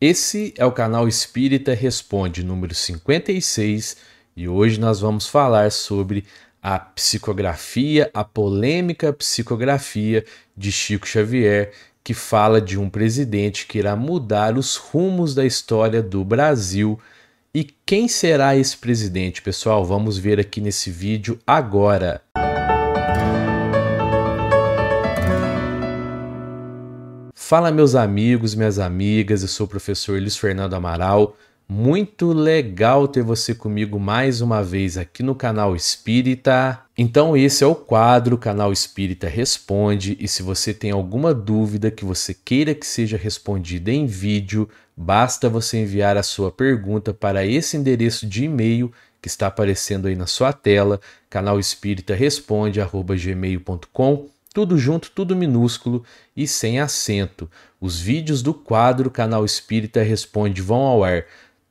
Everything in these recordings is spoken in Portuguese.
Esse é o canal Espírita Responde número 56 e hoje nós vamos falar sobre a psicografia, a polêmica psicografia de Chico Xavier, que fala de um presidente que irá mudar os rumos da história do Brasil. E quem será esse presidente, pessoal? Vamos ver aqui nesse vídeo agora. Fala, meus amigos, minhas amigas, eu sou o professor Luiz Fernando Amaral. Muito legal ter você comigo mais uma vez aqui no canal Espírita. Então, esse é o quadro Canal Espírita Responde. E se você tem alguma dúvida que você queira que seja respondida em vídeo, basta você enviar a sua pergunta para esse endereço de e-mail que está aparecendo aí na sua tela, canalespíritaresponde@gmail.com tudo junto, tudo minúsculo e sem acento. Os vídeos do quadro Canal Espírita Responde vão ao ar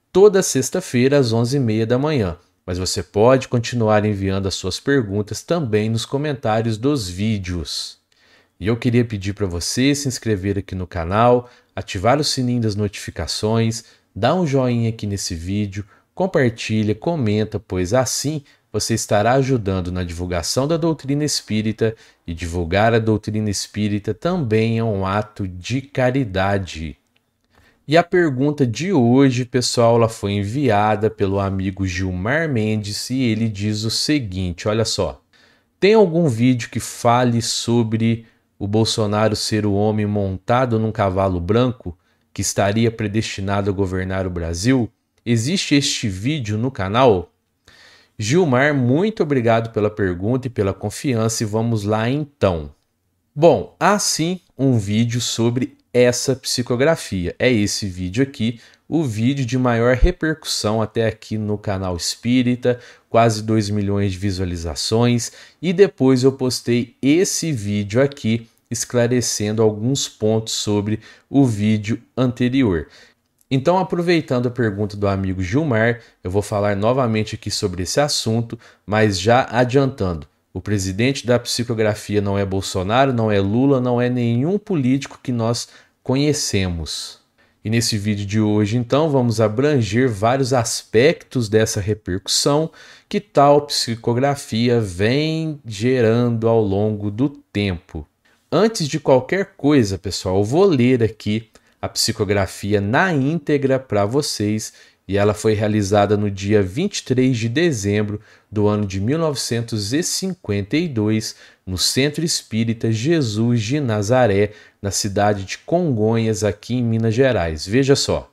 toda sexta-feira às 11h30 da manhã, mas você pode continuar enviando as suas perguntas também nos comentários dos vídeos. E eu queria pedir para você se inscrever aqui no canal, ativar o sininho das notificações, dar um joinha aqui nesse vídeo, compartilha, comenta, pois assim você estará ajudando na divulgação da doutrina espírita e divulgar a doutrina espírita também é um ato de caridade. E a pergunta de hoje, pessoal, ela foi enviada pelo amigo Gilmar Mendes e ele diz o seguinte: olha só. Tem algum vídeo que fale sobre o Bolsonaro ser o homem montado num cavalo branco que estaria predestinado a governar o Brasil? Existe este vídeo no canal? Gilmar, muito obrigado pela pergunta e pela confiança, e vamos lá então. Bom, há sim um vídeo sobre essa psicografia. É esse vídeo aqui, o vídeo de maior repercussão até aqui no canal Espírita, quase 2 milhões de visualizações, e depois eu postei esse vídeo aqui esclarecendo alguns pontos sobre o vídeo anterior. Então, aproveitando a pergunta do amigo Gilmar, eu vou falar novamente aqui sobre esse assunto, mas já adiantando. O presidente da psicografia não é Bolsonaro, não é Lula, não é nenhum político que nós conhecemos. E nesse vídeo de hoje, então, vamos abranger vários aspectos dessa repercussão que tal psicografia vem gerando ao longo do tempo. Antes de qualquer coisa, pessoal, eu vou ler aqui a psicografia na íntegra para vocês e ela foi realizada no dia 23 de dezembro do ano de 1952 no Centro Espírita Jesus de Nazaré, na cidade de Congonhas, aqui em Minas Gerais. Veja só.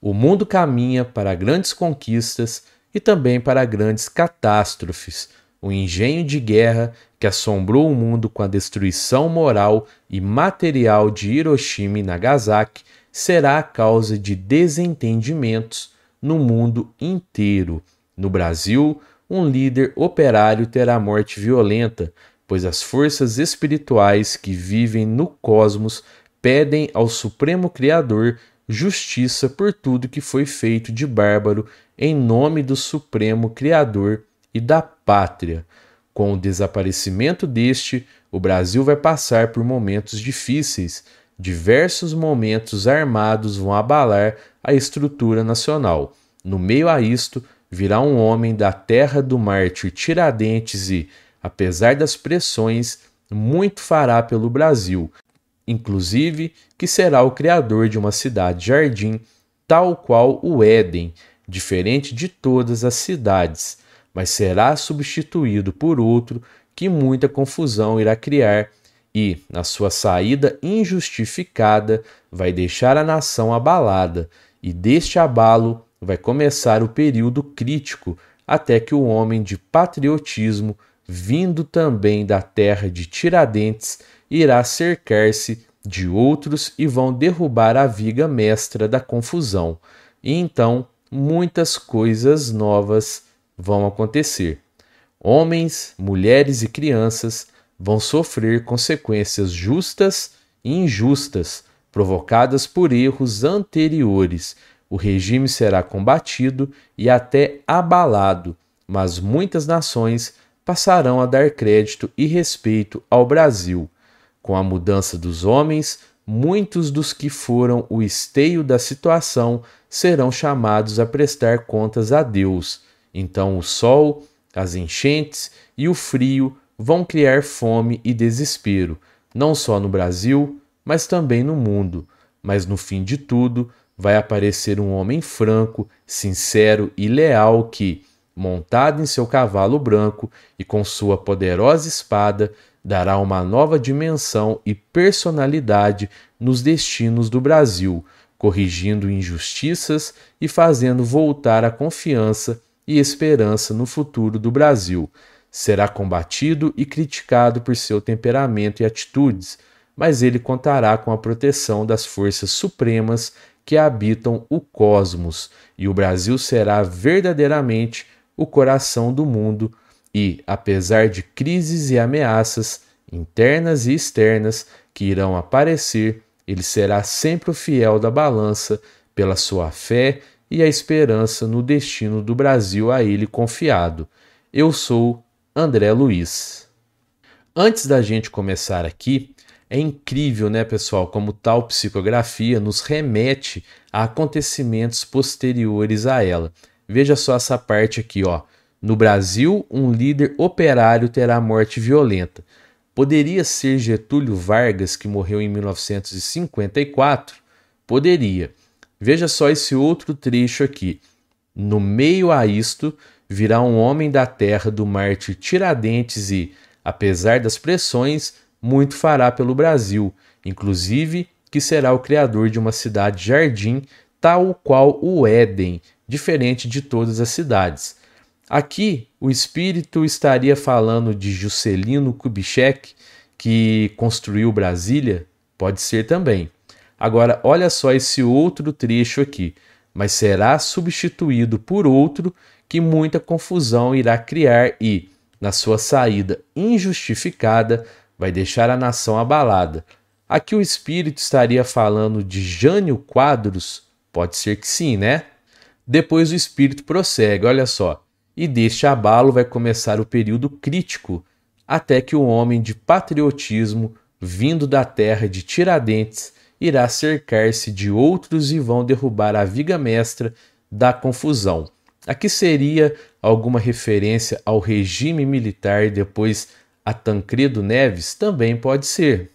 O mundo caminha para grandes conquistas e também para grandes catástrofes. O engenho de guerra que assombrou o mundo com a destruição moral e material de Hiroshima e Nagasaki será a causa de desentendimentos no mundo inteiro. No Brasil, um líder operário terá morte violenta, pois as forças espirituais que vivem no cosmos pedem ao Supremo Criador justiça por tudo que foi feito de bárbaro em nome do Supremo Criador e da pátria. Com o desaparecimento deste, o Brasil vai passar por momentos difíceis. Diversos momentos armados vão abalar a estrutura nacional. No meio a isto, virá um homem da terra do mártir Tiradentes e, apesar das pressões, muito fará pelo Brasil, inclusive que será o criador de uma cidade-jardim, tal qual o Éden, diferente de todas as cidades mas será substituído por outro que muita confusão irá criar e, na sua saída injustificada, vai deixar a nação abalada, e deste abalo vai começar o período crítico até que o homem de patriotismo, vindo também da terra de Tiradentes, irá cercar-se de outros e vão derrubar a viga mestra da confusão. E então muitas coisas novas vão acontecer. Homens, mulheres e crianças vão sofrer consequências justas e injustas provocadas por erros anteriores. O regime será combatido e até abalado, mas muitas nações passarão a dar crédito e respeito ao Brasil. Com a mudança dos homens, muitos dos que foram o esteio da situação serão chamados a prestar contas a Deus. Então o sol, as enchentes e o frio vão criar fome e desespero, não só no Brasil, mas também no mundo. Mas no fim de tudo, vai aparecer um homem franco, sincero e leal que, montado em seu cavalo branco e com sua poderosa espada, dará uma nova dimensão e personalidade nos destinos do Brasil, corrigindo injustiças e fazendo voltar a confiança e esperança no futuro do Brasil. Será combatido e criticado por seu temperamento e atitudes, mas ele contará com a proteção das forças supremas que habitam o cosmos, e o Brasil será verdadeiramente o coração do mundo e, apesar de crises e ameaças internas e externas que irão aparecer, ele será sempre o fiel da balança pela sua fé e a esperança no destino do Brasil a ele confiado. Eu sou André Luiz. Antes da gente começar aqui, é incrível, né, pessoal, como tal psicografia nos remete a acontecimentos posteriores a ela. Veja só essa parte aqui, ó. No Brasil, um líder operário terá morte violenta. Poderia ser Getúlio Vargas, que morreu em 1954? Poderia. Veja só esse outro trecho aqui. No meio a isto, virá um homem da terra do Marte Tiradentes e, apesar das pressões, muito fará pelo Brasil, inclusive que será o criador de uma cidade-jardim, tal qual o Éden, diferente de todas as cidades. Aqui, o espírito estaria falando de Juscelino Kubitschek, que construiu Brasília? Pode ser também. Agora, olha só esse outro trecho aqui. Mas será substituído por outro que muita confusão irá criar e, na sua saída injustificada, vai deixar a nação abalada. Aqui o espírito estaria falando de Jânio Quadros? Pode ser que sim, né? Depois o espírito prossegue, olha só. E deste abalo vai começar o período crítico, até que o homem de patriotismo, vindo da terra de Tiradentes, irá cercar-se de outros e vão derrubar a viga mestra da confusão. Aqui seria alguma referência ao regime militar depois a Tancredo Neves também pode ser.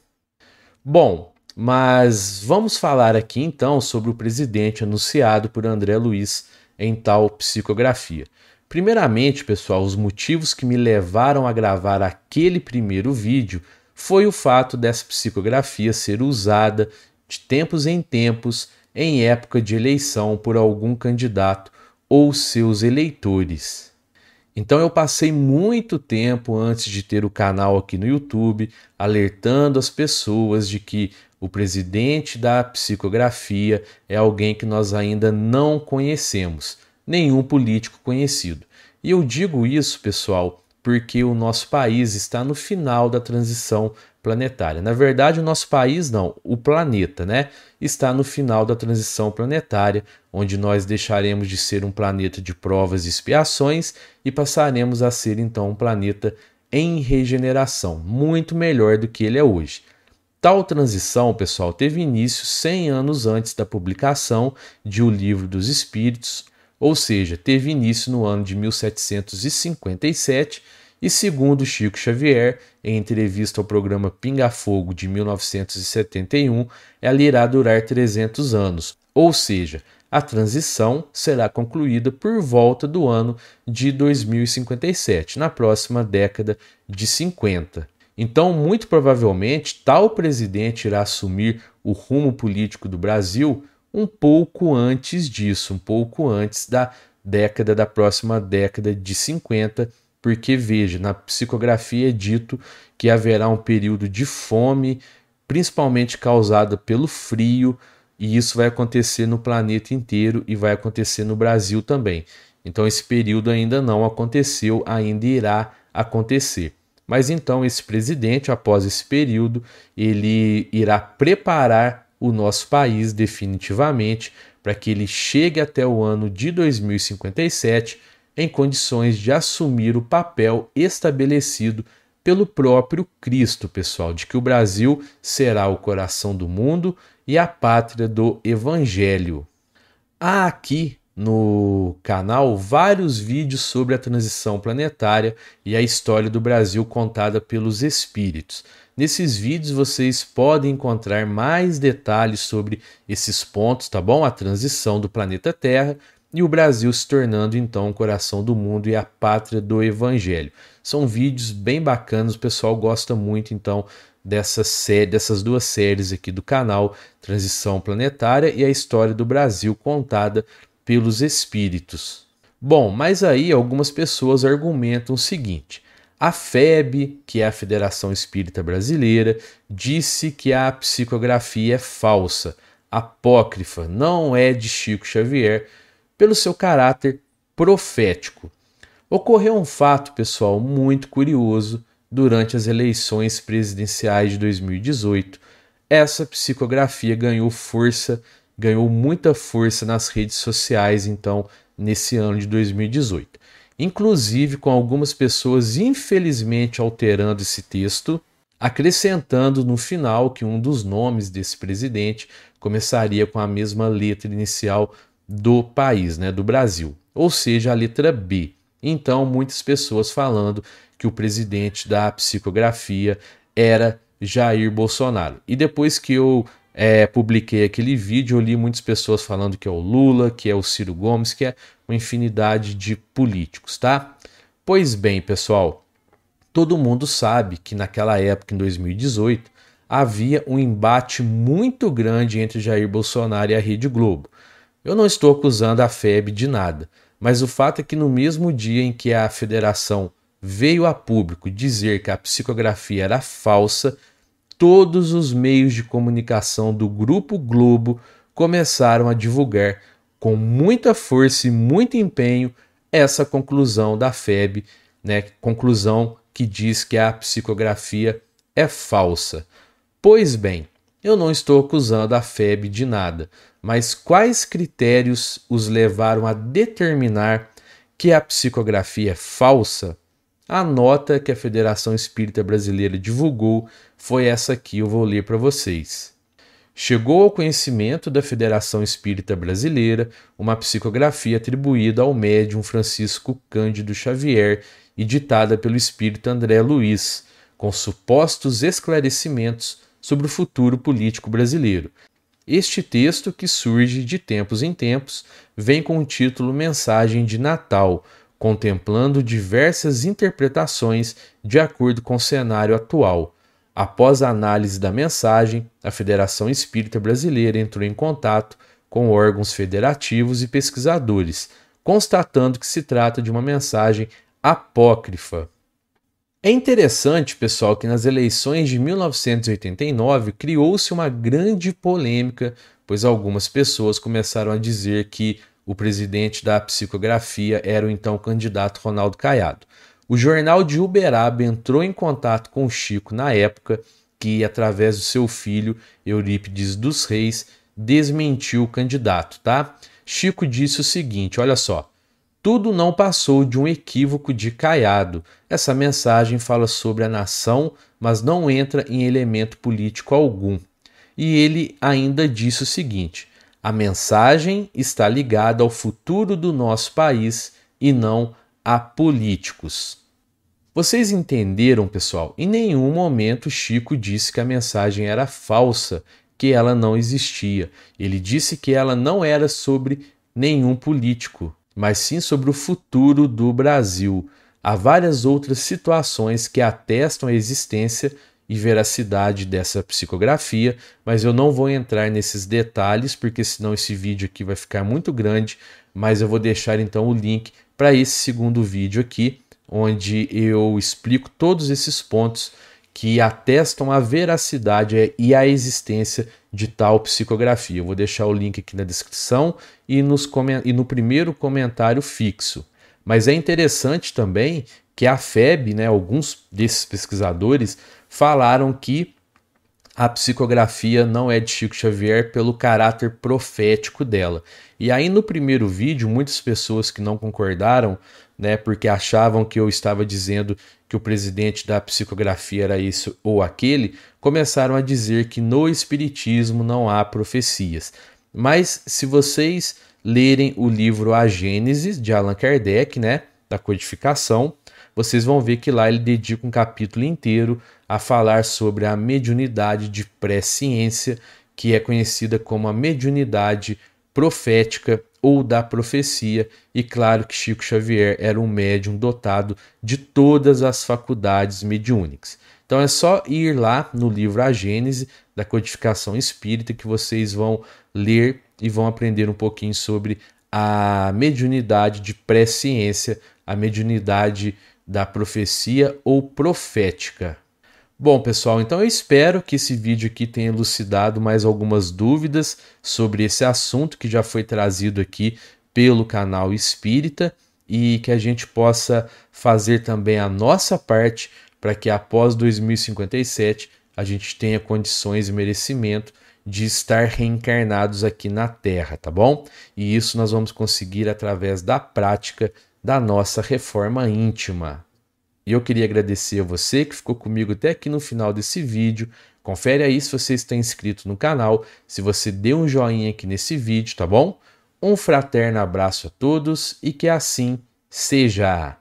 Bom, mas vamos falar aqui então sobre o presidente anunciado por André Luiz em tal psicografia. Primeiramente, pessoal, os motivos que me levaram a gravar aquele primeiro vídeo foi o fato dessa psicografia ser usada de tempos em tempos em época de eleição por algum candidato ou seus eleitores. Então eu passei muito tempo antes de ter o canal aqui no YouTube alertando as pessoas de que o presidente da psicografia é alguém que nós ainda não conhecemos, nenhum político conhecido. E eu digo isso, pessoal, porque o nosso país está no final da transição planetária. Na verdade, o nosso país não, o planeta, né, está no final da transição planetária, onde nós deixaremos de ser um planeta de provas e expiações e passaremos a ser então um planeta em regeneração, muito melhor do que ele é hoje. Tal transição, pessoal, teve início 100 anos antes da publicação de O Livro dos Espíritos, ou seja, teve início no ano de 1757 e segundo Chico Xavier, em entrevista ao programa Pinga Fogo de 1971, ela irá durar 300 anos, ou seja, a transição será concluída por volta do ano de 2057, na próxima década de 50. Então, muito provavelmente, tal presidente irá assumir o rumo político do Brasil um pouco antes disso, um pouco antes da década da próxima década de 50 porque veja, na psicografia é dito que haverá um período de fome, principalmente causada pelo frio, e isso vai acontecer no planeta inteiro e vai acontecer no Brasil também. Então esse período ainda não aconteceu, ainda irá acontecer. Mas então esse presidente, após esse período, ele irá preparar o nosso país definitivamente para que ele chegue até o ano de 2057 em condições de assumir o papel estabelecido pelo próprio Cristo, pessoal, de que o Brasil será o coração do mundo e a pátria do Evangelho. Há aqui no canal vários vídeos sobre a transição planetária e a história do Brasil contada pelos espíritos. Nesses vídeos vocês podem encontrar mais detalhes sobre esses pontos, tá bom? A transição do planeta Terra e o Brasil se tornando então o coração do mundo e a pátria do evangelho. São vídeos bem bacanas, o pessoal gosta muito então dessa série, dessas duas séries aqui do canal, Transição Planetária e a história do Brasil contada pelos espíritos. Bom, mas aí algumas pessoas argumentam o seguinte: a FEB, que é a Federação Espírita Brasileira, disse que a psicografia é falsa, apócrifa, não é de Chico Xavier, pelo seu caráter profético. Ocorreu um fato, pessoal, muito curioso durante as eleições presidenciais de 2018. Essa psicografia ganhou força ganhou muita força nas redes sociais, então, nesse ano de 2018. Inclusive com algumas pessoas, infelizmente, alterando esse texto, acrescentando no final que um dos nomes desse presidente começaria com a mesma letra inicial do país, né, do Brasil, ou seja, a letra B. Então, muitas pessoas falando que o presidente da psicografia era Jair Bolsonaro. E depois que eu é, publiquei aquele vídeo, eu li muitas pessoas falando que é o Lula, que é o Ciro Gomes, que é uma infinidade de políticos, tá? Pois bem, pessoal, todo mundo sabe que naquela época, em 2018, havia um embate muito grande entre Jair Bolsonaro e a Rede Globo. Eu não estou acusando a FEB de nada, mas o fato é que no mesmo dia em que a federação veio a público dizer que a psicografia era falsa, todos os meios de comunicação do Grupo Globo começaram a divulgar com muita força e muito empenho essa conclusão da FEB, né? Conclusão que diz que a psicografia é falsa. Pois bem, eu não estou acusando a FEB de nada, mas quais critérios os levaram a determinar que a psicografia é falsa? A nota que a Federação Espírita Brasileira divulgou foi essa aqui, eu vou ler para vocês. Chegou ao conhecimento da Federação Espírita Brasileira uma psicografia atribuída ao médium Francisco Cândido Xavier e ditada pelo espírito André Luiz, com supostos esclarecimentos sobre o futuro político brasileiro. Este texto, que surge de tempos em tempos, vem com o título Mensagem de Natal, contemplando diversas interpretações de acordo com o cenário atual. Após a análise da mensagem, a Federação Espírita Brasileira entrou em contato com órgãos federativos e pesquisadores, constatando que se trata de uma mensagem apócrifa. É interessante, pessoal, que nas eleições de 1989 criou-se uma grande polêmica, pois algumas pessoas começaram a dizer que o presidente da psicografia era o então candidato Ronaldo Caiado. O jornal de Uberaba entrou em contato com Chico na época, que, através do seu filho Eurípides dos Reis, desmentiu o candidato, tá? Chico disse o seguinte: olha só. Tudo não passou de um equívoco de Caiado. Essa mensagem fala sobre a nação, mas não entra em elemento político algum. E ele ainda disse o seguinte: a mensagem está ligada ao futuro do nosso país e não a políticos. Vocês entenderam, pessoal? Em nenhum momento Chico disse que a mensagem era falsa, que ela não existia. Ele disse que ela não era sobre nenhum político, mas sim sobre o futuro do Brasil. Há várias outras situações que atestam a existência e veracidade dessa psicografia, mas eu não vou entrar nesses detalhes porque senão esse vídeo aqui vai ficar muito grande, mas eu vou deixar então o link para esse segundo vídeo aqui, onde eu explico todos esses pontos que atestam a veracidade e a existência de tal psicografia. Eu vou deixar o link aqui na descrição e, e no primeiro comentário fixo. Mas é interessante também que a FEB, né, alguns desses pesquisadores, falaram que a psicografia não é de Chico Xavier pelo caráter profético dela. E aí no primeiro vídeo, muitas pessoas que não concordaram, né, porque achavam que eu estava dizendo que o presidente da psicografia era isso ou aquele, começaram a dizer que no espiritismo não há profecias. Mas se vocês lerem o livro A Gênesis de Allan Kardec, né, da codificação, vocês vão ver que lá ele dedica um capítulo inteiro a falar sobre a mediunidade de pré-ciência, que é conhecida como a mediunidade profética ou da profecia, e claro que Chico Xavier era um médium dotado de todas as faculdades mediúnicas. Então é só ir lá no livro A Gênese da Codificação Espírita que vocês vão ler e vão aprender um pouquinho sobre a mediunidade de pré-ciência, a mediunidade da profecia ou profética. Bom, pessoal, então eu espero que esse vídeo aqui tenha elucidado mais algumas dúvidas sobre esse assunto que já foi trazido aqui pelo canal Espírita e que a gente possa fazer também a nossa parte para que após 2057 a gente tenha condições e merecimento de estar reencarnados aqui na Terra, tá bom? E isso nós vamos conseguir através da prática da nossa reforma íntima. E eu queria agradecer a você que ficou comigo até aqui no final desse vídeo. Confere aí se você está inscrito no canal, se você deu um joinha aqui nesse vídeo, tá bom? Um fraterno abraço a todos e que assim seja.